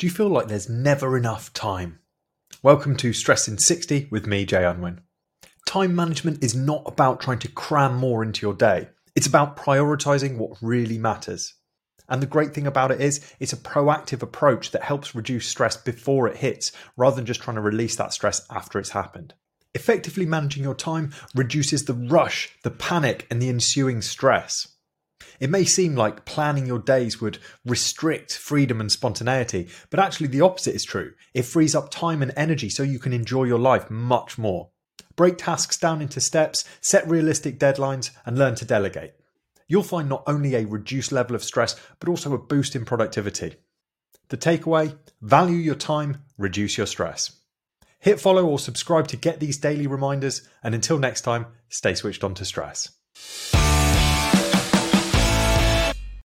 Do you feel like there's never enough time? Welcome to Stress in 60 with me, Jay Unwin. Time management is not about trying to cram more into your day, it's about prioritizing what really matters. And the great thing about it is, it's a proactive approach that helps reduce stress before it hits, rather than just trying to release that stress after it's happened. Effectively managing your time reduces the rush, the panic, and the ensuing stress. It may seem like planning your days would restrict freedom and spontaneity, but actually the opposite is true. It frees up time and energy so you can enjoy your life much more. Break tasks down into steps, set realistic deadlines, and learn to delegate. You'll find not only a reduced level of stress, but also a boost in productivity. The takeaway value your time, reduce your stress. Hit follow or subscribe to get these daily reminders, and until next time, stay switched on to stress.